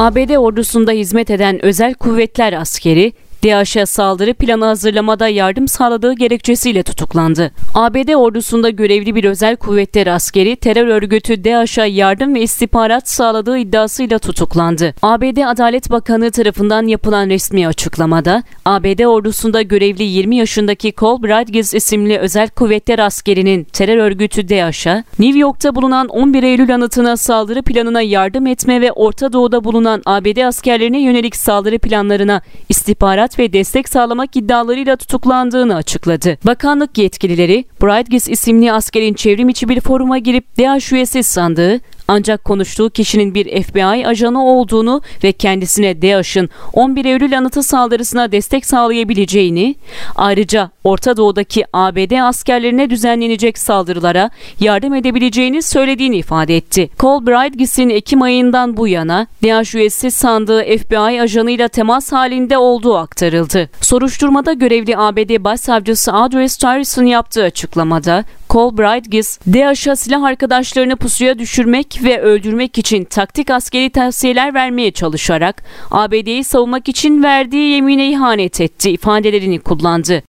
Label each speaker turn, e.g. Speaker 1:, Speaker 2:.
Speaker 1: ABD ordusunda hizmet eden özel kuvvetler askeri DAEŞ'e saldırı planı hazırlamada yardım sağladığı gerekçesiyle tutuklandı. ABD ordusunda görevli bir özel kuvvetler askeri terör örgütü DAEŞ'e yardım ve istihbarat sağladığı iddiasıyla tutuklandı. ABD Adalet Bakanı tarafından yapılan resmi açıklamada ABD ordusunda görevli 20 yaşındaki Cole Bradges isimli özel kuvvetler askerinin terör örgütü DAEŞ'e New York'ta bulunan 11 Eylül anıtına saldırı planına yardım etme ve Orta Doğu'da bulunan ABD askerlerine yönelik saldırı planlarına istihbarat teşkilat ve destek sağlamak iddialarıyla tutuklandığını açıkladı. Bakanlık yetkilileri Brightgis isimli askerin çevrim içi bir foruma girip DAEŞ üyesi sandığı ancak konuştuğu kişinin bir FBI ajanı olduğunu ve kendisine DAEŞ'ın 11 Eylül anıtı saldırısına destek sağlayabileceğini, ayrıca Orta Doğu'daki ABD askerlerine düzenlenecek saldırılara yardım edebileceğini söylediğini ifade etti. Cole Bridges'in Ekim ayından bu yana DAEŞ üyesi sandığı FBI ajanıyla temas halinde olduğu aktarıldı. Soruşturmada görevli ABD Başsavcısı Audrey Starrison yaptığı açıklamada Cole Bridges, DAEŞ'a silah arkadaşlarını pusuya düşürmek ve öldürmek için taktik askeri tavsiyeler vermeye çalışarak ABD'yi savunmak için verdiği yemine ihanet etti ifadelerini kullandı.